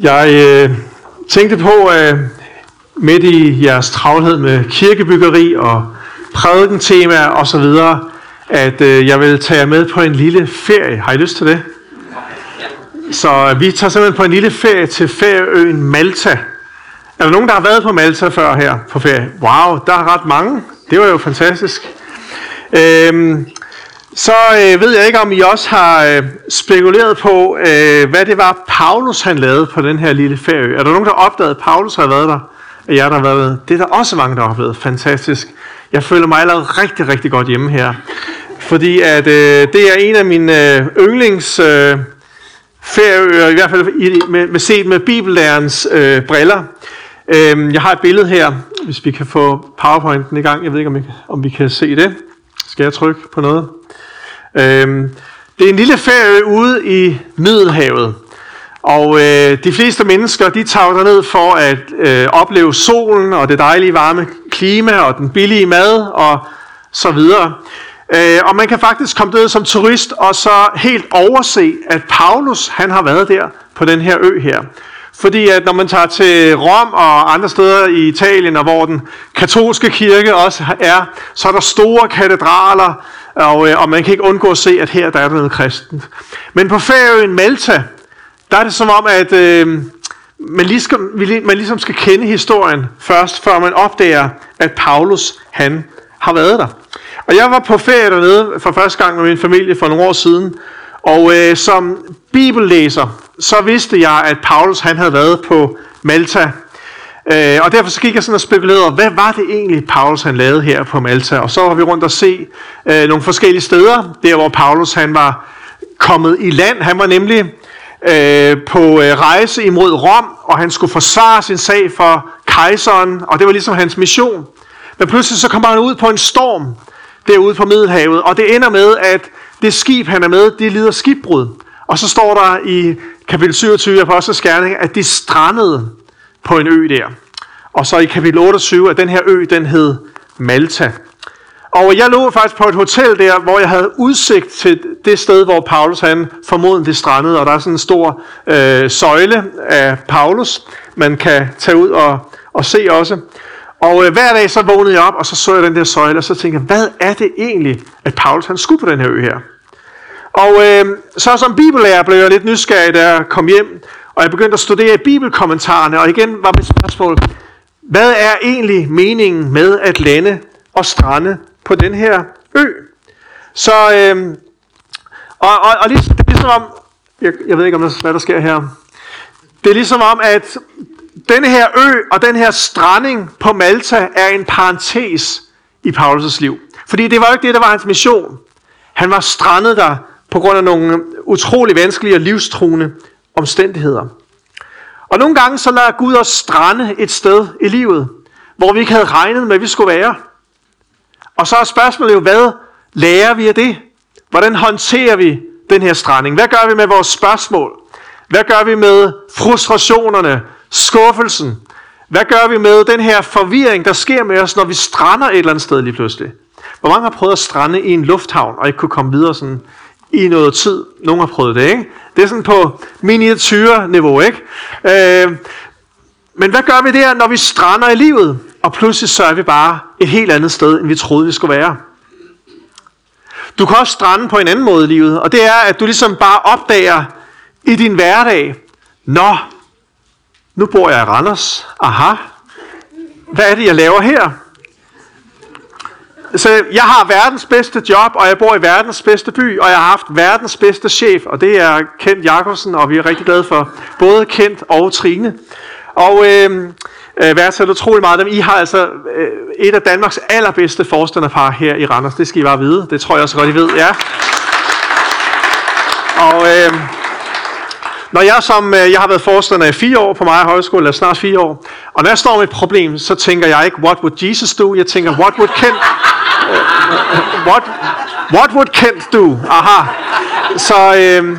Jeg øh, tænkte på, øh, midt i jeres travlhed med kirkebyggeri og prædikentema og så videre, at øh, jeg vil tage jer med på en lille ferie. Har I lyst til det? Så øh, vi tager simpelthen på en lille ferie til ferieøen Malta. Er der nogen, der har været på Malta før her på ferie? Wow, der er ret mange. Det var jo fantastisk. Øhm, så øh, ved jeg ikke, om I også har øh, spekuleret på, øh, hvad det var, Paulus han lavede på den her lille ferie. Er der nogen, der opdagede, at Paulus har været der? Og jeg, der har været med? Det er der også mange, der har oplevet. Fantastisk. Jeg føler mig allerede rigtig, rigtig godt hjemme her. Fordi at øh, det er en af mine øh, yndlings... Øh, ferieøer, i hvert fald i, med, med set med bibellærens øh, briller. Øhm, jeg har et billede her, hvis vi kan få powerpointen i gang. Jeg ved ikke, om, vi, om vi kan se det. Skal jeg trykke på noget? Øhm, det er en lille ferie ude i Middelhavet. Og øh, de fleste mennesker, de tager ned for at øh, opleve solen og det dejlige varme klima og den billige mad og så videre. Øh, og man kan faktisk komme derned som turist og så helt overse, at Paulus han har været der på den her ø her. Fordi at når man tager til Rom og andre steder i Italien, og hvor den katolske kirke også er, så er der store katedraler, og, øh, og man kan ikke undgå at se, at her der er der noget kristent. Men på Færøen Malta, der er det som om, at øh, man, ligesom, man ligesom skal kende historien først, før man opdager, at Paulus han har været der. Og jeg var på ferie dernede for første gang med min familie for nogle år siden, og øh, som bibellæser, så vidste jeg, at Paulus han havde været på Malta. Øh, og derfor så gik jeg sådan og spekulerede, hvad var det egentlig, Paulus han lavede her på Malta? Og så var vi rundt og se øh, nogle forskellige steder, der hvor Paulus han var kommet i land. Han var nemlig øh, på øh, rejse imod Rom, og han skulle forsvare sin sag for kejseren, og det var ligesom hans mission. Men pludselig så kommer han ud på en storm derude på Middelhavet, og det ender med, at det skib, han er med, det lider skibbrud. Og så står der i kapitel 27 af Apostles Gerning, at de strandede på en ø der. Og så i kapitel 28, at den her ø, den hed Malta. Og jeg lå faktisk på et hotel der, hvor jeg havde udsigt til det sted, hvor Paulus han formodentlig strandede. Og der er sådan en stor øh, søjle af Paulus, man kan tage ud og, og se også. Og øh, hver dag så vågnede jeg op, og så så jeg den der søjle, og så tænkte jeg, hvad er det egentlig, at Paulus han skulle på den her ø her? Og øh, så som bibellærer blev jeg lidt nysgerrig, da jeg kom hjem, og jeg begyndte at studere bibelkommentarerne, og igen var mit spørgsmål, hvad er egentlig meningen med at lande og strande på den her ø? Så, øh, og, og, og ligesom, det er ligesom om, jeg, jeg ved ikke, om der, hvad der sker her, det er ligesom om, at denne her ø og den her stranding på Malta er en parentes i Paulus' liv. Fordi det var jo ikke det, der var hans mission. Han var strandet der på grund af nogle utrolig vanskelige og livstruende omstændigheder. Og nogle gange så lader Gud os strande et sted i livet, hvor vi ikke havde regnet med, at vi skulle være. Og så er spørgsmålet jo, hvad lærer vi af det? Hvordan håndterer vi den her stranding? Hvad gør vi med vores spørgsmål? Hvad gør vi med frustrationerne, skuffelsen? Hvad gør vi med den her forvirring, der sker med os, når vi strander et eller andet sted lige pludselig? Hvor mange har prøvet at strande i en lufthavn, og ikke kunne komme videre sådan i noget tid? Nogle har prøvet det, ikke? Det er sådan på miniatyr-niveau, ikke? Øh, men hvad gør vi der, når vi strander i livet, og pludselig så er vi bare et helt andet sted, end vi troede, vi skulle være? Du kan også strande på en anden måde i livet, og det er, at du ligesom bare opdager i din hverdag, Nå, nu bor jeg i Randers. Aha. Hvad er det, jeg laver her? Så jeg har verdens bedste job, og jeg bor i verdens bedste by, og jeg har haft verdens bedste chef, og det er Kent Jakobsen, og vi er rigtig glade for både Kent og Trine. Og øhm, øh, øh, så utrolig meget dem. I har altså øh, et af Danmarks allerbedste forstanderpar her i Randers. Det skal I bare vide. Det tror jeg også godt, I ved. Ja. Og øh, når jeg som, øh, jeg har været forstander i fire år på mig højskole, eller snart fire år, og når jeg står med et problem, så tænker jeg ikke, what would Jesus do? Jeg tænker, what would Kent, what, what would Kent do? Aha. Så, øh,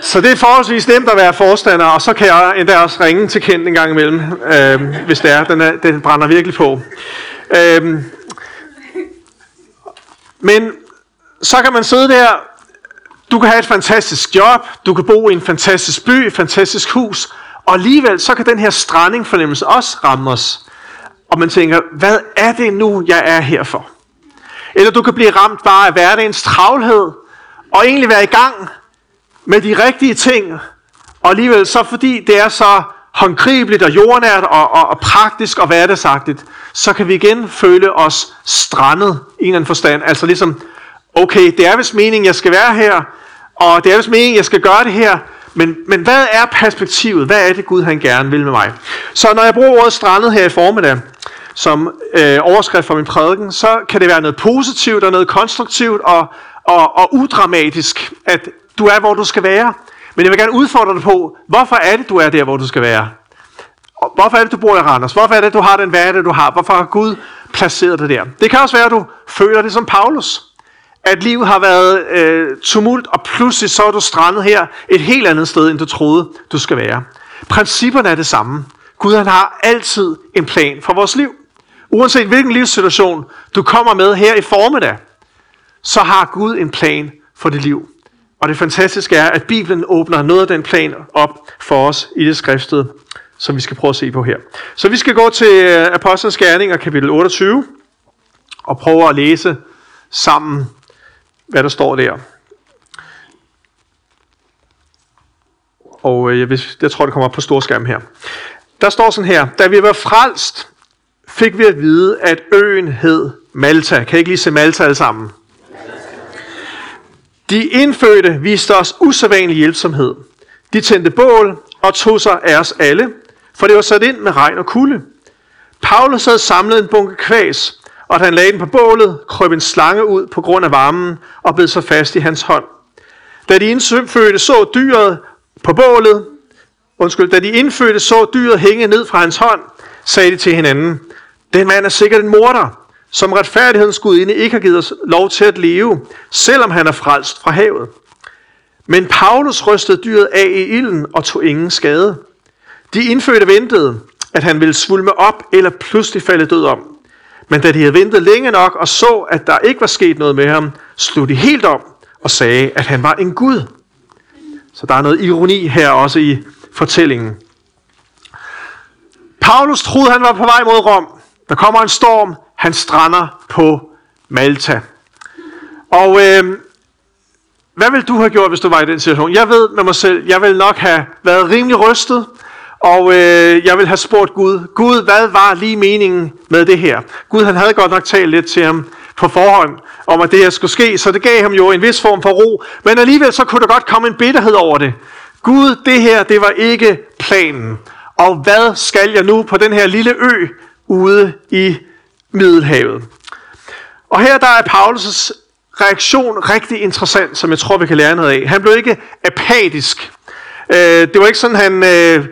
så det er forholdsvis nemt at være forstander, og så kan jeg endda også ringe til Kent en gang imellem, øh, hvis det er. Den, er, den brænder virkelig på. Øh, men så kan man sidde der Du kan have et fantastisk job, du kan bo i en fantastisk by, et fantastisk hus, og alligevel så kan den her stranding fornemmelse også ramme os. Og man tænker, hvad er det nu, jeg er her for? Eller du kan blive ramt bare af hverdagens travlhed, og egentlig være i gang med de rigtige ting, og alligevel så fordi det er så håndgribeligt og jordnært og, og, og praktisk og hverdagsagtigt, så kan vi igen føle os strandet i en eller anden forstand. Altså ligesom, okay, det er vist meningen, jeg skal være her, og det er vist meningen, jeg skal gøre det her, men, men hvad er perspektivet? Hvad er det, Gud han gerne vil med mig? Så når jeg bruger ordet strandet her i formiddag, som øh, overskrift for min prædiken, så kan det være noget positivt og noget konstruktivt og, og, og udramatisk, at du er, hvor du skal være. Men jeg vil gerne udfordre dig på, hvorfor er det, du er der, hvor du skal være? Hvorfor er det, du bor i Randers? Hvorfor er det, du har den hverdag, du har? Hvorfor har Gud placeret dig der? Det kan også være, at du føler det som Paulus. At livet har været øh, tumult, og pludselig så er du strandet her et helt andet sted, end du troede, du skal være. Principperne er det samme. Gud han har altid en plan for vores liv. Uanset hvilken livssituation du kommer med her i formiddag, så har Gud en plan for dit liv. Og det fantastiske er, at Bibelen åbner noget af den plan op for os i det skriftsted, som vi skal prøve at se på her. Så vi skal gå til øh, Apostlenes Gerninger, kapitel 28, og prøve at læse sammen, hvad der står der. Og øh, jeg, jeg tror, det kommer op på storskærm her. Der står sådan her, da vi var frelst, fik vi at vide, at øen hed Malta. Kan I ikke lige se Malta alle sammen? De indfødte viste os usædvanlig hjælpsomhed. De tændte bål og tog sig af os alle, for det var sat ind med regn og kulde. Paulus havde samlet en bunke kvæs, og da han lagde den på bålet, krøb en slange ud på grund af varmen og blev sig fast i hans hånd. Da de indfødte så dyret på bålet, undskyld, da de indfødte så dyret hænge ned fra hans hånd, sagde de til hinanden, den mand er sikkert en morder, som retfærdighedens gudinde ikke har givet os lov til at leve, selvom han er frelst fra havet. Men Paulus rystede dyret af i ilden og tog ingen skade. De indfødte ventede, at han ville svulme op eller pludselig falde død om. Men da de havde ventet længe nok og så, at der ikke var sket noget med ham, slog de helt om og sagde, at han var en Gud. Så der er noget ironi her også i fortællingen. Paulus troede, han var på vej mod Rom. Der kommer en storm. Han strander på Malta. Og øh, hvad ville du have gjort, hvis du var i den situation? Jeg ved med mig selv, jeg ville nok have været rimelig rystet. Og øh, jeg ville have spurgt Gud, Gud, hvad var lige meningen med det her? Gud, han havde godt nok talt lidt til ham på forhånd, om at det her skulle ske, så det gav ham jo en vis form for ro. Men alligevel så kunne der godt komme en bitterhed over det. Gud, det her, det var ikke planen. Og hvad skal jeg nu på den her lille ø ude i Middelhavet? Og her der er Paulus' reaktion rigtig interessant, som jeg tror, vi kan lære noget af. Han blev ikke apatisk. Øh, det var ikke sådan, han øh,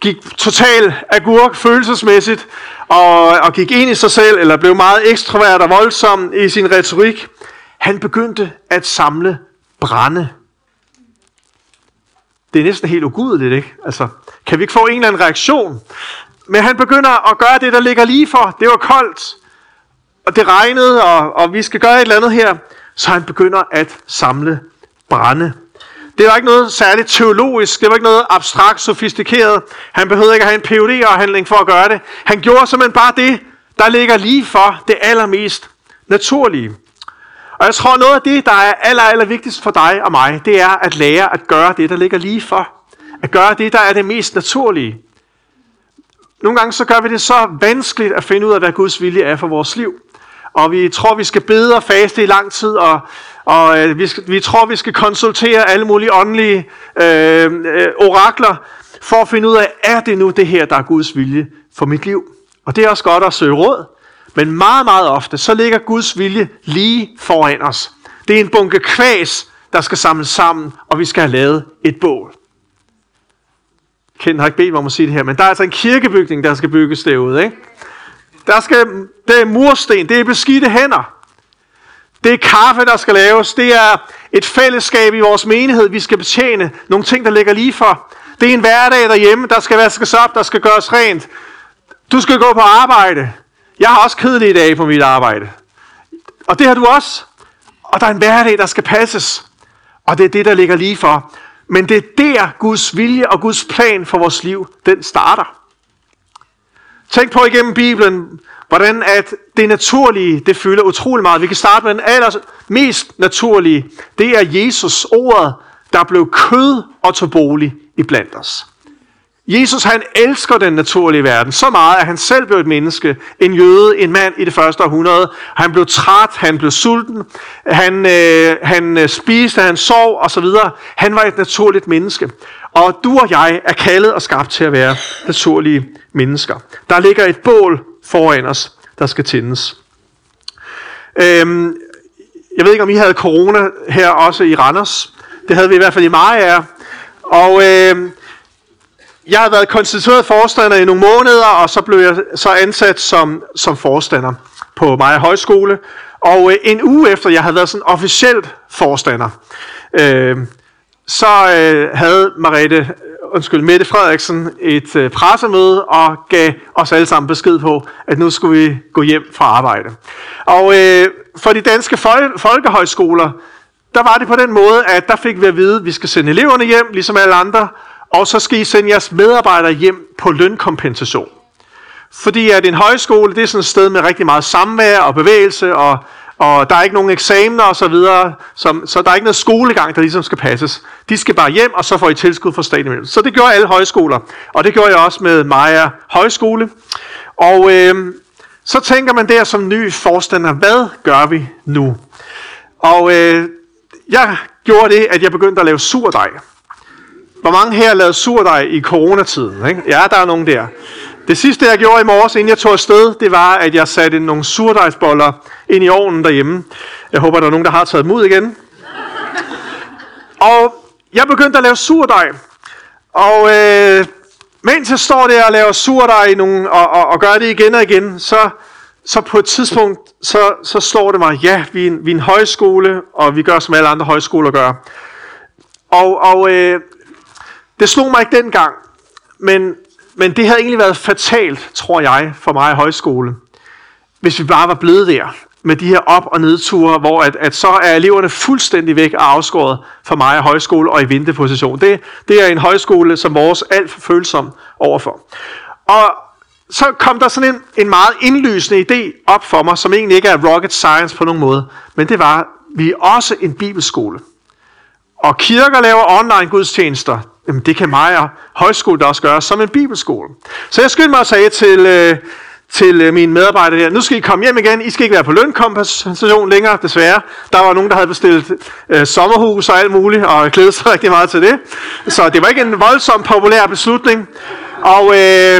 gik total agurk følelsesmæssigt og, og gik ind i sig selv, eller blev meget ekstrovert og voldsom i sin retorik. Han begyndte at samle brænde. Det er næsten helt ugudeligt, ikke? Altså, kan vi ikke få en eller anden reaktion? Men han begynder at gøre det, der ligger lige for. Det var koldt, og det regnede, og, og vi skal gøre et eller andet her. Så han begynder at samle brænde. Det var ikke noget særligt teologisk, det var ikke noget abstrakt, sofistikeret. Han behøvede ikke at have en phd afhandling for at gøre det. Han gjorde simpelthen bare det, der ligger lige for det allermest naturlige. Og jeg tror, noget af det, der er aller, aller vigtigst for dig og mig, det er at lære at gøre det, der ligger lige for. At gøre det, der er det mest naturlige. Nogle gange så gør vi det så vanskeligt at finde ud af, hvad Guds vilje er for vores liv. Og vi tror, vi skal bede og faste i lang tid, og, og øh, vi, skal, vi tror, vi skal konsultere alle mulige åndelige øh, øh, orakler, for at finde ud af, er det nu det her, der er Guds vilje for mit liv? Og det er også godt at søge råd, men meget, meget ofte, så ligger Guds vilje lige foran os. Det er en bunke kvæs, der skal samles sammen, og vi skal have lavet et bål. Kent har ikke bedt mig om at sige det her, men der er altså en kirkebygning, der skal bygges derude. Ikke? Der skal, det er mursten, det er beskidte hænder. Det er kaffe, der skal laves. Det er et fællesskab i vores menighed, vi skal betjene. Nogle ting, der ligger lige for. Det er en hverdag derhjemme, der skal vaskes op, der skal gøres rent. Du skal gå på arbejde. Jeg har også kedelige dage på mit arbejde. Og det har du også. Og der er en hverdag, der skal passes. Og det er det, der ligger lige for. Men det er der Guds vilje og Guds plan for vores liv, den starter. Tænk på igennem Bibelen, hvordan at det naturlige, det fylder utrolig meget. Vi kan starte med den aller mest naturlige. Det er Jesus, ordet, der blev kød og tog bolig i blandt os. Jesus han elsker den naturlige verden så meget, at han selv blev et menneske, en jøde, en mand i det første århundrede. Han blev træt, han blev sulten, han, øh, han øh, spiste, han sov osv. Han var et naturligt menneske. Og du og jeg er kaldet og skabt til at være naturlige mennesker. Der ligger et bål foran os, der skal tændes. Øhm, jeg ved ikke, om I havde corona her også i Randers. Det havde vi i hvert fald i Maja. Og øh, jeg har været konstitueret forstander i nogle måneder, og så blev jeg så ansat som, som forstander på Maja Højskole. Og øh, en uge efter jeg havde været sådan officielt forstander, øh, så øh, havde Marete, øh, undskyld, Mette Frederiksen et øh, pressemøde og gav os alle sammen besked på, at nu skulle vi gå hjem fra arbejde. Og øh, for de danske fol- folkehøjskoler, der var det på den måde, at der fik vi at vide, at vi skal sende eleverne hjem, ligesom alle andre, og så skal I sende jeres medarbejdere hjem på lønkompensation. Fordi at en højskole, det er sådan et sted med rigtig meget samvær og bevægelse, og, og der er ikke nogen eksamener og så videre, som, så der er ikke noget skolegang, der ligesom skal passes. De skal bare hjem, og så får I tilskud fra staten. Så det gjorde alle højskoler, og det gjorde jeg også med Maja Højskole. Og øh, så tænker man der som ny forstander, hvad gør vi nu? Og øh, jeg gjorde det, at jeg begyndte at lave surdej. Hvor mange her lavede surdej i coronatiden? Ikke? Ja, der er nogen der. Det sidste, jeg gjorde i morges, inden jeg tog afsted, det var, at jeg satte nogle surdejsboller ind i ovnen derhjemme. Jeg håber, der er nogen, der har taget dem ud igen. Og jeg begyndte at lave surdej. Og øh, mens jeg står der og laver surdej nogle, og, og, og gør det igen og igen, så, så på et tidspunkt, så, så slår det mig, ja, vi er, en, vi er en højskole, og vi gør, som alle andre højskoler gør. Og, og øh, det slog mig ikke dengang, men, men det havde egentlig været fatalt, tror jeg, for mig i højskole, hvis vi bare var blevet der med de her op- og nedture, hvor at, at så er eleverne fuldstændig væk og afskåret fra mig i højskole og i vinteposition. Det, det er en højskole, som vores alt for følsom overfor. Og så kom der sådan en, en meget indlysende idé op for mig, som egentlig ikke er rocket science på nogen måde, men det var, vi er også en bibelskole. Og kirker laver online gudstjenester. Jamen, det kan mig og højskole der også gøre som en bibelskole. Så jeg skyndte mig at sige til, øh, til øh, mine medarbejdere der, nu skal I komme hjem igen, I skal ikke være på lønkompensation længere, desværre. Der var nogen, der havde bestilt øh, sommerhus og alt muligt, og glædede sig rigtig meget til det. Så det var ikke en voldsom populær beslutning. Og øh,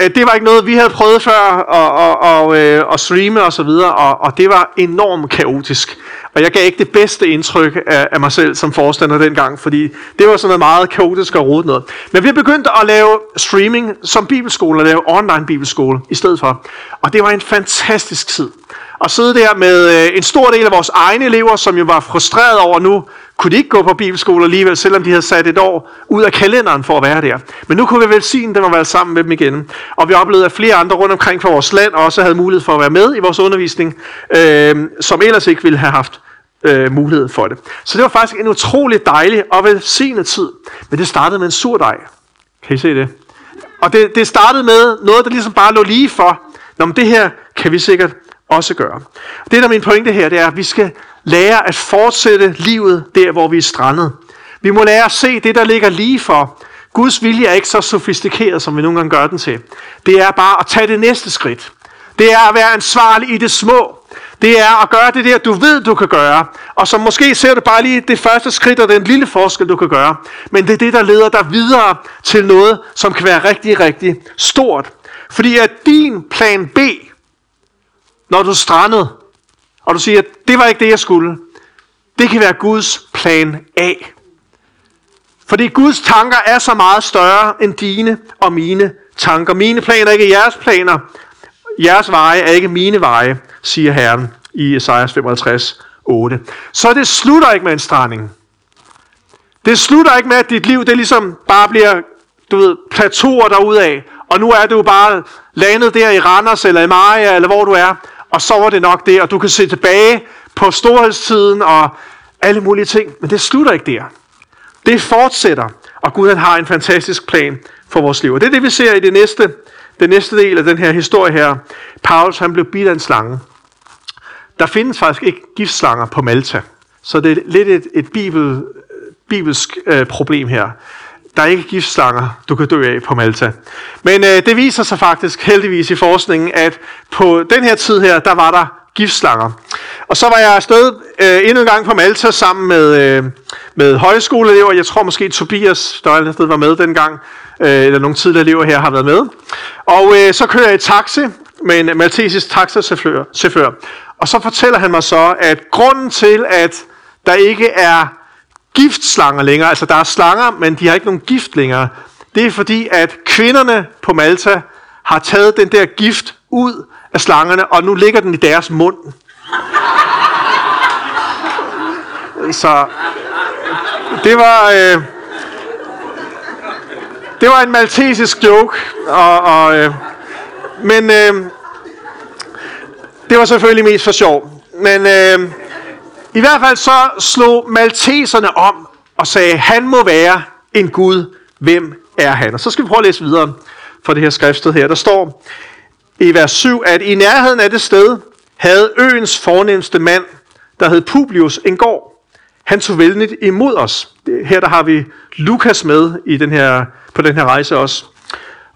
øh det var ikke noget, vi havde prøvet før at, og, og, øh, at streame og så videre, og, og det var enormt kaotisk. Og jeg gav ikke det bedste indtryk af, af mig selv som forstander dengang, fordi det var sådan noget meget kaotisk og rodet noget. Men vi begyndte at lave streaming som bibelskole, og lave online bibelskole i stedet for. Og det var en fantastisk tid. At sidde der med øh, en stor del af vores egne elever, som jo var frustreret over nu, kunne de ikke gå på bibelskole alligevel, selvom de havde sat et år ud af kalenderen for at være der. Men nu kunne vi velsigne dem og være sammen med dem igen. Og vi oplevede, at flere andre rundt omkring fra vores land også havde mulighed for at være med i vores undervisning, øh, som ellers ikke ville have haft øh, mulighed for det. Så det var faktisk en utrolig dejlig og velsignet tid. Men det startede med en sur dej. Kan I se det? Og det, det startede med noget, der ligesom bare lå lige for. Nå, men det her kan vi sikkert også gøre. Det, der er min pointe her, det er, at vi skal lære at fortsætte livet der, hvor vi er strandet. Vi må lære at se det, der ligger lige for. Guds vilje er ikke så sofistikeret, som vi nogle gange gør den til. Det er bare at tage det næste skridt. Det er at være ansvarlig i det små. Det er at gøre det der, du ved, du kan gøre. Og så måske ser du bare lige det første skridt og den lille forskel, du kan gøre. Men det er det, der leder dig videre til noget, som kan være rigtig, rigtig stort. Fordi at din plan B, når du er strandet, og du siger, det var ikke det, jeg skulle, det kan være Guds plan A. Fordi Guds tanker er så meget større end dine og mine tanker. Mine planer er ikke jeres planer. Jeres veje er ikke mine veje, siger Herren i Esajas 55, 8. Så det slutter ikke med en stranding. Det slutter ikke med, at dit liv det ligesom bare bliver du ved, plateauer derudad. og nu er du bare landet der i Randers eller i Maja, eller hvor du er, og så var det nok det, og du kan se tilbage på storhedstiden og alle mulige ting, men det slutter ikke der. Det fortsætter, og Gud han har en fantastisk plan for vores liv. Og det er det, vi ser i det næste, den næste del af den her historie her. Paulus han blev bidt af en slange. Der findes faktisk ikke giftslanger på Malta, så det er lidt et, et bibel, bibelsk øh, problem her. Der er ikke giftslanger, du kan dø af på Malta. Men øh, det viser sig faktisk heldigvis i forskningen, at på den her tid her, der var der giftslanger. Og så var jeg afsted øh, endnu en gang på Malta sammen med, øh, med højskoleelever. Jeg tror måske Tobias, der et sted var med dengang, øh, eller nogle tidligere elever her har været med. Og øh, så kører jeg i taxi med en maltesisk taxachauffør. Chauffør. Og så fortæller han mig så, at grunden til, at der ikke er giftslanger længere, altså der er slanger, men de har ikke nogen gift længere, det er fordi, at kvinderne på Malta har taget den der gift ud af slangerne, og nu ligger den i deres mund. Så det var... Øh, det var en maltesisk joke, og, og, øh, men øh, det var selvfølgelig mest for sjov. Men øh, i hvert fald så slog malteserne om og sagde, han må være en Gud. Hvem er han? Og så skal vi prøve at læse videre fra det her skriftsted her. Der står i vers 7, at i nærheden af det sted havde øens fornemmeste mand, der hed Publius, en gård. Han tog velnigt imod os. Her der har vi Lukas med i den her, på den her rejse også.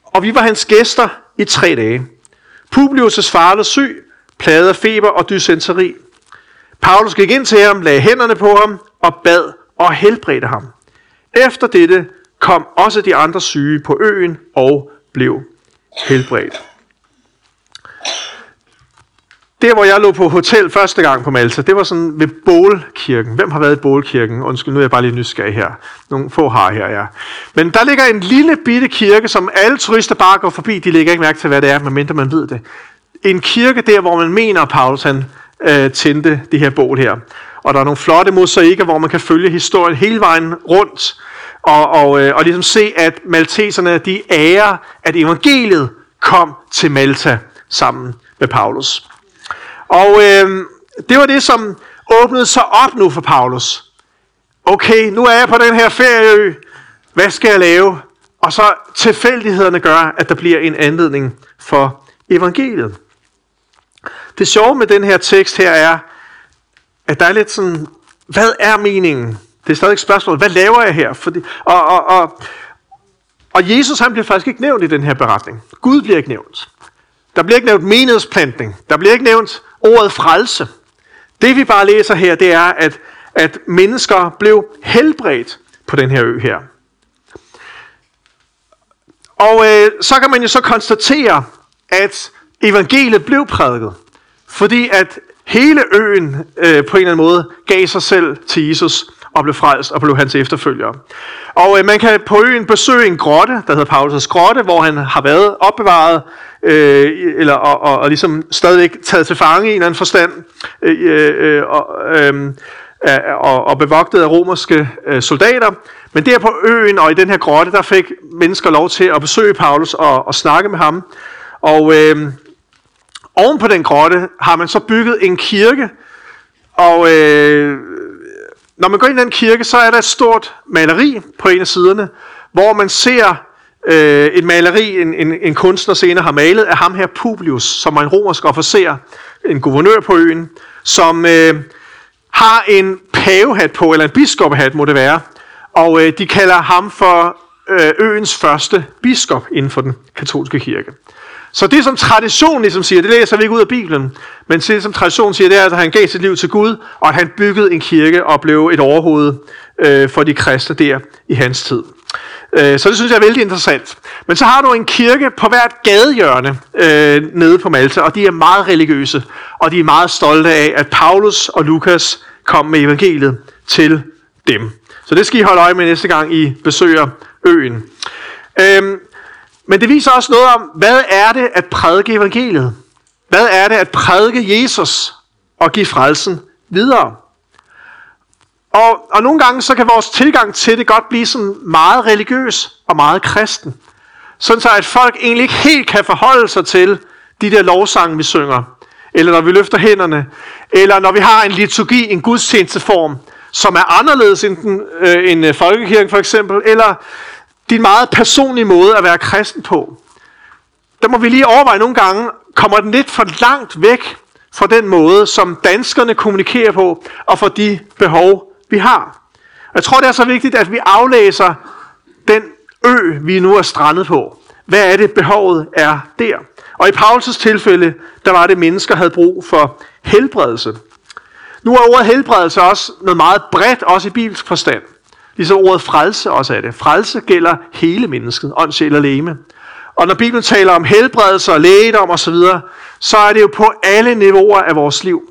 Og vi var hans gæster i tre dage. Publius' far var syg, plaget af feber og dysenteri. Paulus gik ind til ham, lagde hænderne på ham og bad og helbredte ham. Efter dette kom også de andre syge på øen og blev helbredt. Det, hvor jeg lå på hotel første gang på Malta, det var sådan ved Bålkirken. Hvem har været i Bålkirken? Undskyld, nu er jeg bare lige nysgerrig her. Nogle få har her, ja. Men der ligger en lille bitte kirke, som alle turister bare går forbi. De lægger ikke mærke til, hvad det er, medmindre man ved det. En kirke der, hvor man mener, at Paulus han øh, tændte det her bål her. Og der er nogle flotte mosaikker, hvor man kan følge historien hele vejen rundt. Og, og, øh, og ligesom se, at malteserne, de ærer, at evangeliet kom til Malta sammen med Paulus. Og øh, det var det, som åbnede sig op nu for Paulus. Okay, nu er jeg på den her ferieø. Hvad skal jeg lave? Og så tilfældighederne gør, at der bliver en anledning for evangeliet. Det sjove med den her tekst her er, at der er lidt sådan, hvad er meningen? Det er stadig et spørgsmål, hvad laver jeg her? Fordi, og, og, og, og Jesus han bliver faktisk ikke nævnt i den her beretning. Gud bliver ikke nævnt. Der bliver ikke nævnt menighedsplantning. Der bliver ikke nævnt ordet frelse. Det vi bare læser her, det er, at, at mennesker blev helbredt på den her ø her. Og øh, så kan man jo så konstatere, at evangeliet blev prædiket. Fordi at hele øen øh, på en eller anden måde gav sig selv til Jesus og blev frelst og blev hans efterfølgere. Og øh, man kan på øen besøge en grotte, der hedder Paulus' grotte, hvor han har været opbevaret, øh, eller, og, og, og ligesom stadigvæk taget til fange i en eller anden forstand, øh, øh, og, øh, og, og bevogtet af romerske øh, soldater. Men der på øen og i den her grotte, der fik mennesker lov til at besøge Paulus og, og snakke med ham. Og øh, oven på den grotte har man så bygget en kirke, og øh, når man går ind i den kirke, så er der et stort maleri på en af siderne, hvor man ser øh, et maleri, en, en, en kunstner senere har malet af ham her Publius, som er en romersk officer, en guvernør på øen, som øh, har en pavehat på, eller en biskophat må det være, og øh, de kalder ham for øh, øens første biskop inden for den katolske kirke. Så det som traditionen ligesom siger, det læser vi ikke ud af Bibelen, men det som traditionen siger, det er, at han gav sit liv til Gud, og at han byggede en kirke og blev et overhoved øh, for de kristne der i hans tid. Øh, så det synes jeg er vældig interessant. Men så har du en kirke på hvert gadehjørne øh, nede på Malta, og de er meget religiøse, og de er meget stolte af, at Paulus og Lukas kom med evangeliet til dem. Så det skal I holde øje med næste gang I besøger øen. Øhm, men det viser også noget om, hvad er det at prædike evangeliet? Hvad er det at prædike Jesus og give frelsen videre? Og, og nogle gange så kan vores tilgang til det godt blive sådan meget religiøs og meget kristen. Sådan så at folk egentlig ikke helt kan forholde sig til de der lovsange, vi synger. Eller når vi løfter hænderne. Eller når vi har en liturgi, en gudstjenesteform, som er anderledes end, den, øh, end øh, folkekirken for eksempel, eller din meget personlige måde at være kristen på, der må vi lige overveje nogle gange, kommer den lidt for langt væk fra den måde, som danskerne kommunikerer på, og for de behov, vi har. Jeg tror, det er så vigtigt, at vi aflæser den ø, vi nu er strandet på. Hvad er det, behovet er der? Og i Paulus' tilfælde, der var det, mennesker havde brug for helbredelse. Nu er ordet helbredelse også noget meget bredt, også i bibelsk forstand. Ligesom ordet frelse også er det. Frelse gælder hele mennesket, ånd, sjæl og læme. Og når Bibelen taler om helbredelse og lægedom osv., så er det jo på alle niveauer af vores liv.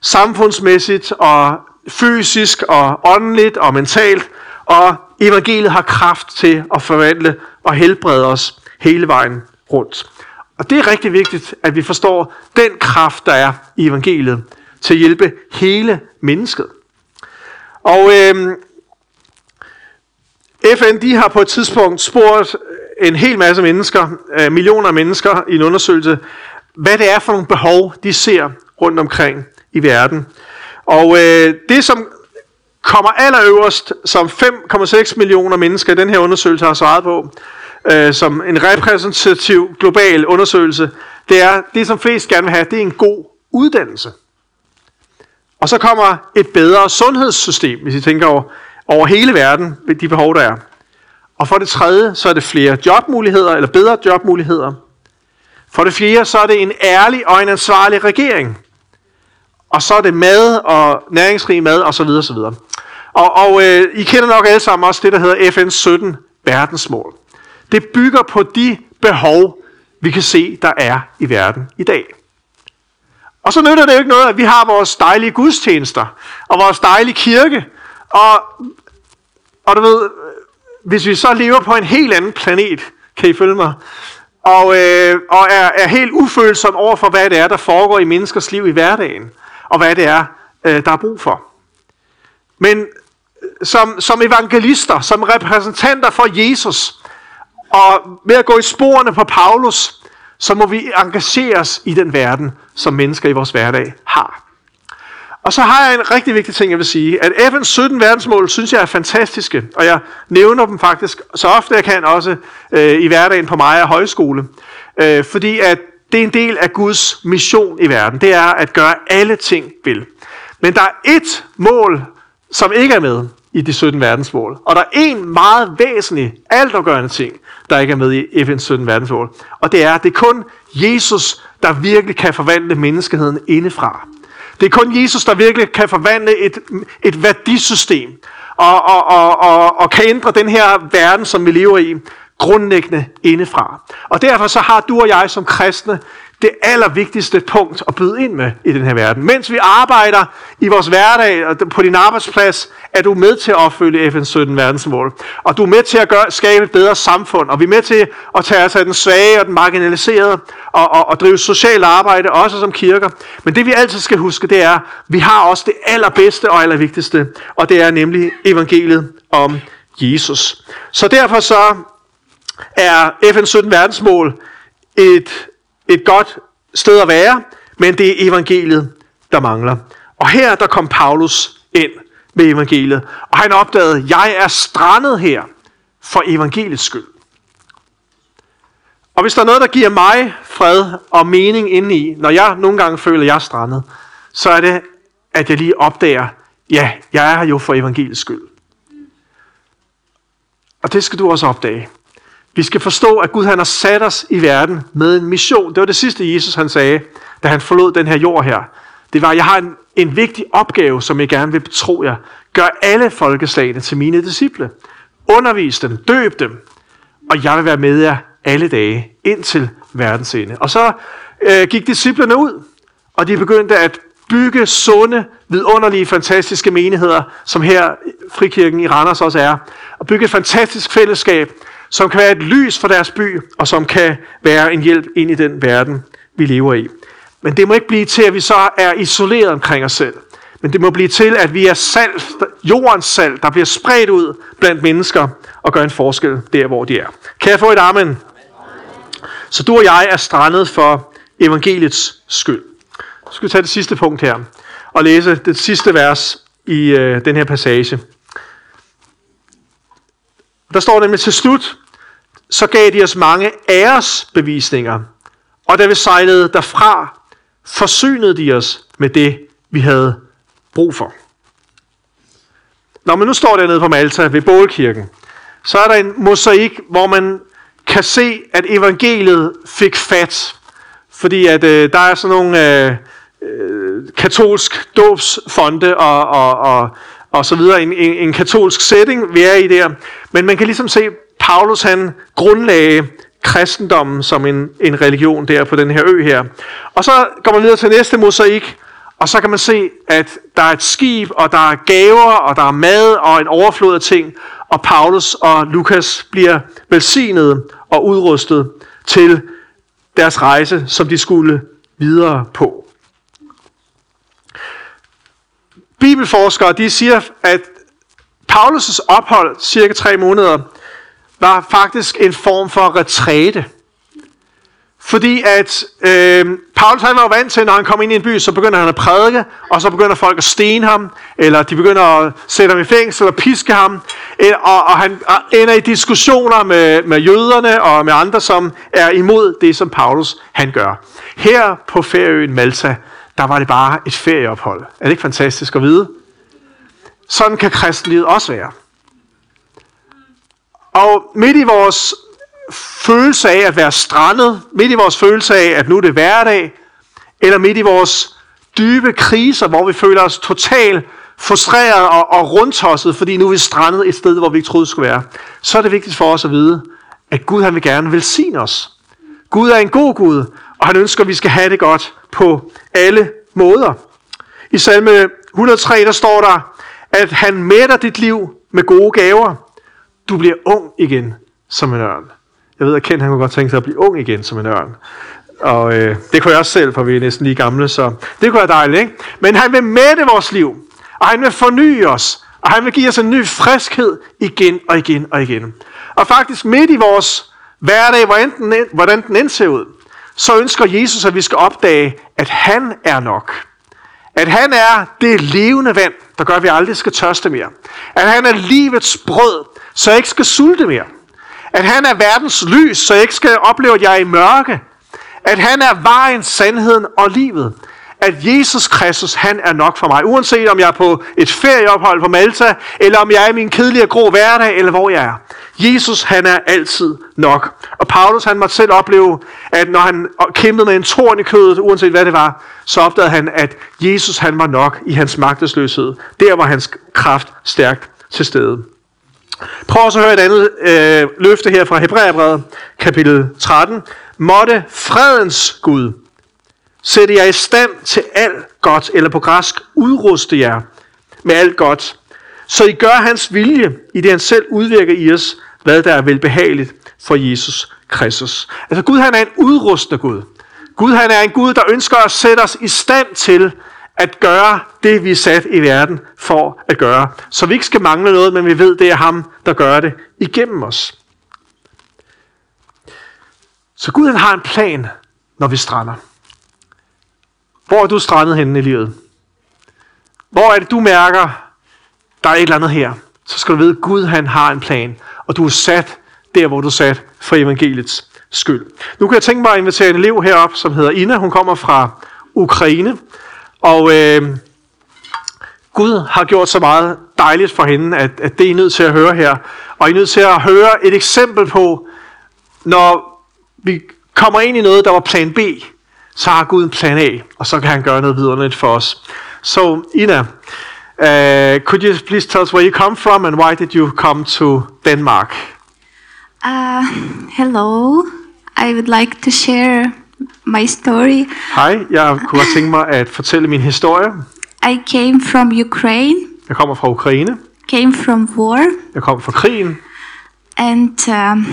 Samfundsmæssigt og fysisk og åndeligt og mentalt. Og evangeliet har kraft til at forvandle og helbrede os hele vejen rundt. Og det er rigtig vigtigt, at vi forstår den kraft, der er i evangeliet til at hjælpe hele mennesket. Og øh, FN de har på et tidspunkt spurgt øh, en hel masse mennesker, øh, millioner af mennesker i en undersøgelse, hvad det er for nogle behov, de ser rundt omkring i verden. Og øh, det, som kommer allerøverst, som 5,6 millioner mennesker i den her undersøgelse har svaret på, øh, som en repræsentativ global undersøgelse, det er, det som flest gerne vil have, det er en god uddannelse. Og så kommer et bedre sundhedssystem, hvis I tænker over, over hele verden, de behov, der er. Og for det tredje, så er det flere jobmuligheder, eller bedre jobmuligheder. For det fjerde, så er det en ærlig og en ansvarlig regering. Og så er det mad og næringsrig mad osv. videre Og, og øh, I kender nok alle sammen også det, der hedder FN's 17 verdensmål. Det bygger på de behov, vi kan se, der er i verden i dag. Og så nytter det jo ikke noget, at vi har vores dejlige gudstjenester, og vores dejlige kirke, og, og du ved, hvis vi så lever på en helt anden planet, kan I følge mig, og, øh, og er, er helt ufølsom over for, hvad det er, der foregår i menneskers liv i hverdagen, og hvad det er, øh, der er brug for. Men øh, som, som evangelister, som repræsentanter for Jesus, og ved at gå i sporene på Paulus, så må vi engagere os i den verden, som mennesker i vores hverdag har. Og så har jeg en rigtig vigtig ting, jeg vil sige, at FN's 17 verdensmål, synes jeg er fantastiske, og jeg nævner dem faktisk så ofte jeg kan også øh, i hverdagen på mig og højskole, øh, fordi at det er en del af Guds mission i verden, det er at gøre alle ting vel. Men der er et mål, som ikke er med i de 17 verdensmål, og der er en meget væsentlig, altafgørende ting, der ikke er med i FN's 17 verdensmål, og det er, at det er kun Jesus, der virkelig kan forvandle menneskeheden indefra. Det er kun Jesus, der virkelig kan forvandle et, et værdisystem og, og, og, og, og kan ændre den her verden, som vi lever i, grundlæggende indefra. Og derfor så har du og jeg som kristne det allervigtigste punkt at byde ind med i den her verden. Mens vi arbejder i vores hverdag og på din arbejdsplads, er du med til at opfylde FN's 17 verdensmål. Og du er med til at gøre, skabe et bedre samfund. Og vi er med til at tage os af den svage og den marginaliserede og, og, og drive socialt arbejde, også som kirker. Men det vi altid skal huske, det er, at vi har også det allerbedste og allervigtigste, og det er nemlig evangeliet om Jesus. Så derfor så er FN's 17 verdensmål et et godt sted at være, men det er evangeliet, der mangler. Og her der kom Paulus ind med evangeliet, og han opdagede, at jeg er strandet her for evangeliets skyld. Og hvis der er noget, der giver mig fred og mening indeni, når jeg nogle gange føler, at jeg er strandet, så er det, at jeg lige opdager, ja, jeg er her jo for evangeliets skyld. Og det skal du også opdage. Vi skal forstå, at Gud han har sat os i verden med en mission. Det var det sidste, Jesus han sagde, da han forlod den her jord her. Det var, jeg har en, en vigtig opgave, som jeg gerne vil betro jer. Gør alle folkeslagene til mine disciple. Undervis dem, døb dem, og jeg vil være med jer alle dage indtil verdens ende. Og så øh, gik disciplerne ud, og de begyndte at bygge sunde, vidunderlige, fantastiske menigheder, som her Frikirken i Randers også er, og bygge et fantastisk fællesskab, som kan være et lys for deres by, og som kan være en hjælp ind i den verden, vi lever i. Men det må ikke blive til, at vi så er isoleret omkring os selv. Men det må blive til, at vi er salt, jordens salt, der bliver spredt ud blandt mennesker og gør en forskel der, hvor de er. Kan jeg få et amen? Så du og jeg er strandet for evangeliets skyld. Så skal vi tage det sidste punkt her og læse det sidste vers i øh, den her passage. Der står nemlig til slut, så gav de os mange æresbevisninger, og da vi sejlede derfra, forsynede de os med det, vi havde brug for. Når man nu står dernede på Malta ved Bålkirken, så er der en mosaik, hvor man kan se, at evangeliet fik fat. Fordi at øh, der er sådan nogle øh, øh, katolsk dåbsfonde og, og, og, og så videre. En, en, en katolsk setting, vi er i der. Men man kan ligesom se, Paulus han grundlagde kristendommen som en, en religion der på den her ø her. Og så går man videre til næste mosaik, og så kan man se, at der er et skib, og der er gaver, og der er mad, og en overflod af ting. Og Paulus og Lukas bliver velsignet og udrustet til deres rejse, som de skulle videre på. Bibelforskere de siger, at Paulus' ophold, cirka tre måneder, var faktisk en form for retræte. Fordi at øh, Paulus han var jo vant til, når han kom ind i en by, så begynder han at prædike, og så begynder folk at stene ham, eller de begynder at sætte ham i fængsel og piske ham, øh, og, og han ender i diskussioner med, med jøderne og med andre, som er imod det, som Paulus han gør. Her på Færøen Malta, der var det bare et ferieophold. Er det ikke fantastisk at vide? Sådan kan kristenlivet også være. Og midt i vores følelse af at være strandet, midt i vores følelse af, at nu er det hverdag, eller midt i vores dybe kriser, hvor vi føler os totalt frustreret og, og rundtosset, fordi nu er vi strandet et sted, hvor vi ikke troede, det skulle være, så er det vigtigt for os at vide, at Gud han vil gerne velsigne os. Gud er en god Gud, og han ønsker, at vi skal have det godt på alle måder. I salme 103, der står der, at han mætter dit liv med gode gaver. Du bliver ung igen som en ørn. Jeg ved, at Ken han kunne godt tænke sig at blive ung igen som en ørn. Og øh, det kunne jeg også selv, for vi er næsten lige gamle, så det kunne være dejligt, ikke? Men han vil mætte vores liv, og han vil forny os, og han vil give os en ny friskhed igen og igen og igen. Og faktisk midt i vores hverdag, hvordan den, hvordan den end ser ud, så ønsker Jesus, at vi skal opdage, at han er nok. At han er det levende vand, der gør, at vi aldrig skal tørste mere. At han er livets brød, så jeg ikke skal sulte mere. At han er verdens lys, så jeg ikke skal opleve, at jeg er i mørke. At han er vejen, sandheden og livet. At Jesus Kristus, han er nok for mig. Uanset om jeg er på et ferieophold på Malta, eller om jeg er i min kedelige grå hverdag, eller hvor jeg er. Jesus, han er altid nok. Og Paulus, han måtte selv opleve, at når han kæmpede med en torn i kødet, uanset hvad det var, så opdagede han, at Jesus, han var nok i hans magtesløshed. Der var hans kraft stærkt til stede. Prøv også at høre et andet øh, løfte her fra Hebræerbrevet, kapitel 13. Måtte fredens Gud sætte jer i stand til alt godt, eller på græsk udruste jer med alt godt, så I gør hans vilje, i det han selv udvirker i os, hvad der er velbehageligt for Jesus Kristus. Altså Gud han er en udrustende Gud. Gud han er en Gud, der ønsker at sætte os i stand til at gøre det, vi er sat i verden for at gøre. Så vi ikke skal mangle noget, men vi ved, det er ham, der gør det igennem os. Så Gud han har en plan, når vi strander. Hvor er du strandet henne i livet? Hvor er det, du mærker, der er et eller andet her? Så skal du vide, at Gud han har en plan, og du er sat der, hvor du er sat for evangeliets skyld. Nu kan jeg tænke mig at invitere en elev herop, som hedder Ina. Hun kommer fra Ukraine. Og øh, Gud har gjort så meget dejligt for hende, at, at det er I nødt til at høre her. Og I er nødt til at høre et eksempel på, når vi kommer ind i noget, der var plan B, så har Gud en plan A, og så kan han gøre noget vidunderligt for os. So, Ina, uh, could you please tell us where you come from and why did you come to Denmark? Uh, hello, I would like to share my story. Hej, jeg kunne godt tænke mig at fortælle min historie. I came from Ukraine, Jeg kommer fra Ukraine. came from war, Jeg kommer fra krigen. and um,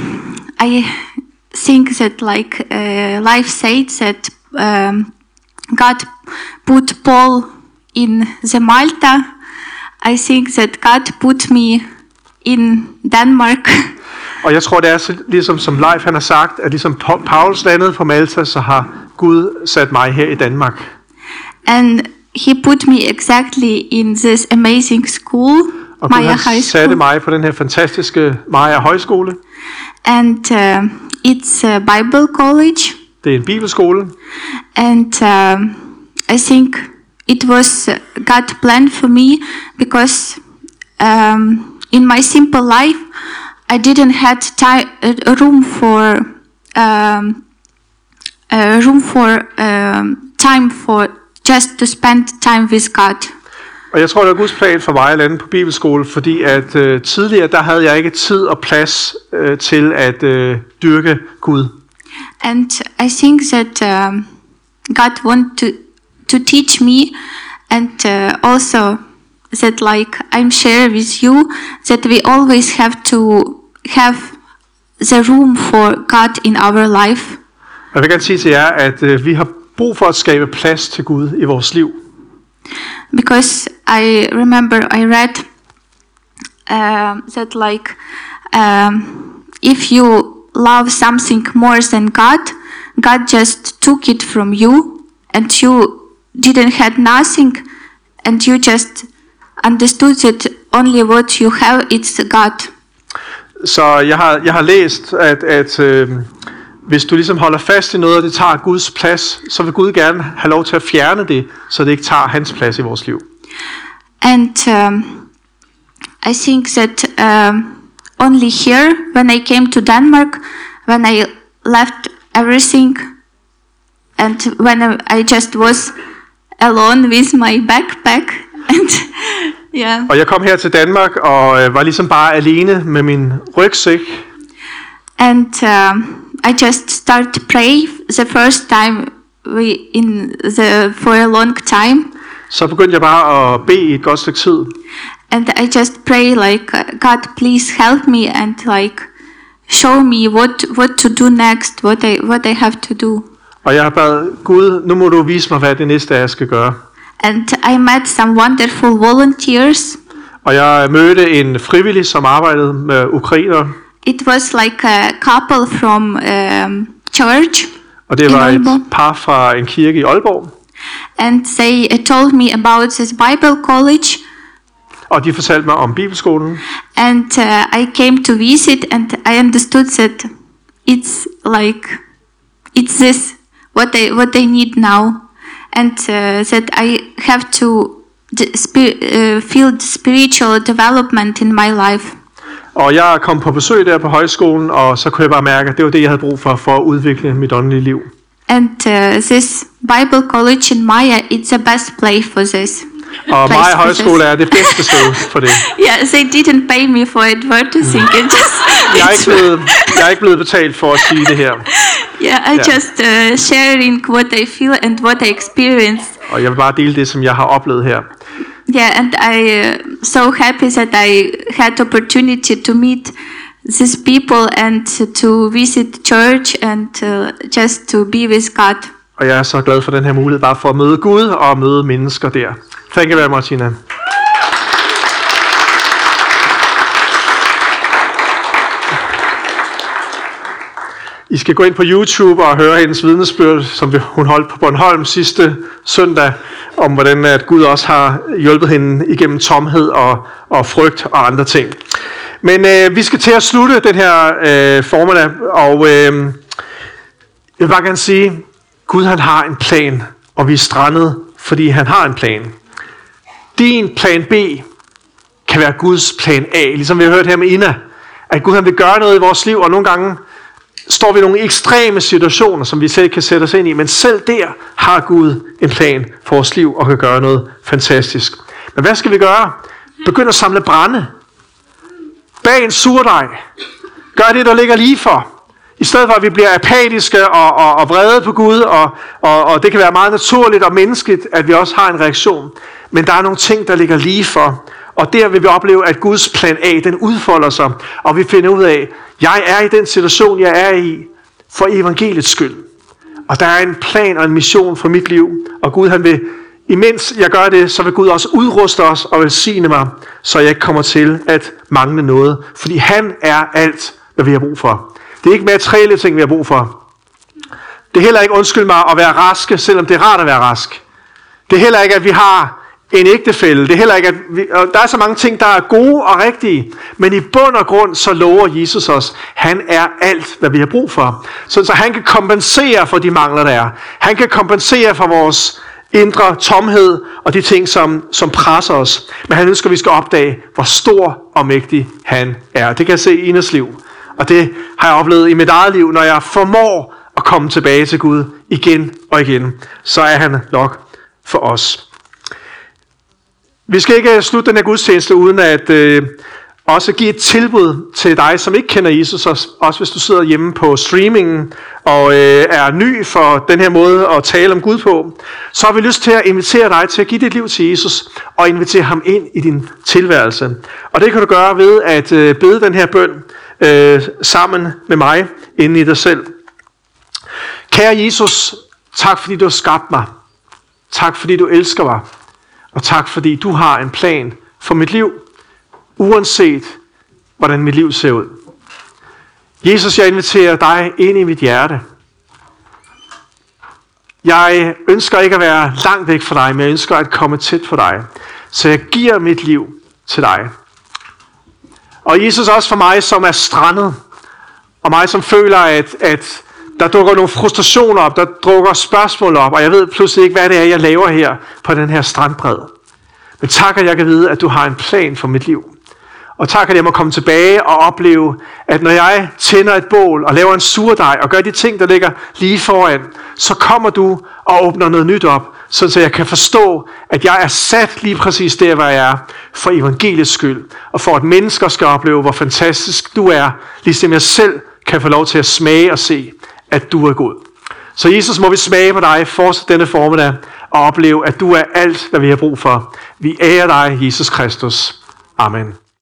I think that like uh, life said that um, God put Paul in the Malta. I think that God put me in Denmark. Og jeg tror, det er så, ligesom som Leif han har sagt, at ligesom Pa- Paulus landede på Malta, så har Gud sat mig her i Danmark. And he put me exactly in this amazing school, Og Maya han High satte School. mig på den her fantastiske Maja Højskole. And uh, it's a Bible college. Det er en bibelskole, And um I think it was God plan for me because um, in my simple life, I didn't had time, uh, room for um, uh, room for um, time for just to spend time with God. Og jeg tror, det var Guds plan for mig at lande på bibelskole, fordi at øh, tidligere, der havde jeg ikke tid og plads øh, til at øh, dyrke Gud. And I think that um, God want to to teach me, and uh, also that like I'm share with you that we always have to have the room for God in our life, jeg vil gerne sige til jer, at øh, vi har brug for at skabe plads til Gud i vores liv. because I remember I read um that like um, if you love something more than God, God just took it from you, and you didn't had nothing, and you just understood that only what you have it's God. Så jeg har, jeg har læst, at, at øh, hvis du ligesom holder fast i noget, og det tager Guds plads, så vil Gud gerne have lov til at fjerne det, så det ikke tager hans plads i vores liv. And um, I think that um, only here, when I came to Denmark, when I left everything, and when I just was alone with my backpack, and yeah, Og jeg kom her til Danmark og øh, var ligesom bare alene med min rygsæk. and um, I just started to pray the first time we in the for a long time, Så begyndte jeg bare at bede i et godt stykke tid. And I just pray like God, please help me and like show me what what to do next, what I what I have to do. Og jeg har bad, Gud, nu må du vise mig, hvad det næste er, jeg skal gøre. And I met some wonderful volunteers. Og jeg mødte en frivillig, som arbejdede med ukrainer. It was like a couple from um, church, Og det var et par fra en kirke i Aalborg. and they told me about this Bible college. Og de fortalte mig om bibelskolen. And uh, I came to visit, and I understood that it's like it's this what I what I need now, and uh, that I have to spi- uh, feel spiritual development in my life. Og jeg kom på besøg der på højskolen, og så kunne jeg bare mærke, at det var det, jeg havde brug for, for at udvikle mit åndelige liv. And uh, this Bible college in Maya, it's the best place for this. Og for højskole er det bedste sted for det. Yeah, they didn't pay me for advertising. It just, Jeg er ikke blevet, jeg er ikke blevet betalt for at sige det her. yeah, I Yeah. just uh, sharing what I feel and what I experience. Og jeg vil bare dele det, som jeg har oplevet her. Yeah, and I uh, so happy that I had opportunity to meet these people and to visit church and uh, just to be with God. Og jeg er så glad for den her mulighed, bare for at møde Gud og møde mennesker der. Thank you very much, Ina. I skal gå ind på YouTube og høre hendes vidnesbyrd, som hun holdt på Bornholm sidste søndag, om hvordan at Gud også har hjulpet hende igennem tomhed og, og frygt og andre ting. Men øh, vi skal til at slutte den her øh, formiddag, og øh, jeg vil bare gerne sige, Gud han har en plan, og vi er strandet, fordi han har en plan. Din plan B kan være Guds plan A, ligesom vi har hørt her med Ina, at Gud han vil gøre noget i vores liv, og nogle gange står vi i nogle ekstreme situationer, som vi selv kan sætte os ind i, men selv der har Gud en plan for vores liv og kan gøre noget fantastisk. Men hvad skal vi gøre? Begynd at samle brænde. Bag en surdej. Gør det, der ligger lige for. I stedet for, at vi bliver apatiske og, og, og vrede på Gud, og, og, og det kan være meget naturligt og menneskeligt, at vi også har en reaktion. Men der er nogle ting, der ligger lige for. Og der vil vi opleve, at Guds plan A, den udfolder sig, og vi finder ud af, jeg er i den situation, jeg er i, for evangeliets skyld. Og der er en plan og en mission for mit liv, og Gud han vil, imens jeg gør det, så vil Gud også udruste os og velsigne mig, så jeg ikke kommer til at mangle noget. Fordi han er alt, hvad vi har brug for. Det er ikke materielle ting, vi har brug for. Det er heller ikke, undskyld mig, at være raske, selvom det er rart at være rask. Det er heller ikke, at vi har en ægtefælde. Det er heller ikke, at vi, og der er så mange ting, der er gode og rigtige. Men i bund og grund, så lover Jesus os, han er alt, hvad vi har brug for. Så, så han kan kompensere for de mangler, der er. Han kan kompensere for vores indre tomhed og de ting, som, som presser os. Men han ønsker, at vi skal opdage, hvor stor og mægtig han er. Det kan jeg se i Ines liv. Og det har jeg oplevet i mit eget liv, når jeg formår at komme tilbage til Gud igen og igen, så er han nok for os. Vi skal ikke øh, slutte den her gudstjeneste uden at øh, også give et tilbud til dig, som ikke kender Jesus, også hvis du sidder hjemme på streamingen og øh, er ny for den her måde at tale om Gud på, så har vi lyst til at invitere dig til at give dit liv til Jesus og invitere ham ind i din tilværelse. Og det kan du gøre ved at øh, bede den her bøn øh, sammen med mig inde i dig selv. Kære Jesus, tak fordi du har skabt mig. Tak fordi du elsker mig. Og tak fordi du har en plan for mit liv, uanset hvordan mit liv ser ud. Jesus, jeg inviterer dig ind i mit hjerte. Jeg ønsker ikke at være langt væk fra dig, men jeg ønsker at komme tæt på dig. Så jeg giver mit liv til dig. Og Jesus også for mig, som er strandet, og mig, som føler, at, at der dukker nogle frustrationer op, der dukker spørgsmål op, og jeg ved pludselig ikke, hvad det er, jeg laver her på den her strandbred. Men tak, at jeg kan vide, at du har en plan for mit liv. Og tak, at jeg må komme tilbage og opleve, at når jeg tænder et bål og laver en surdej og gør de ting, der ligger lige foran, så kommer du og åbner noget nyt op, så jeg kan forstå, at jeg er sat lige præcis der, hvor jeg er, for evangeliets skyld, og for at mennesker skal opleve, hvor fantastisk du er, ligesom jeg selv kan få lov til at smage og se, at du er god. Så Jesus, må vi smage på dig, fortsat denne formiddag, og opleve, at du er alt, hvad vi har brug for. Vi ærer dig, Jesus Kristus. Amen.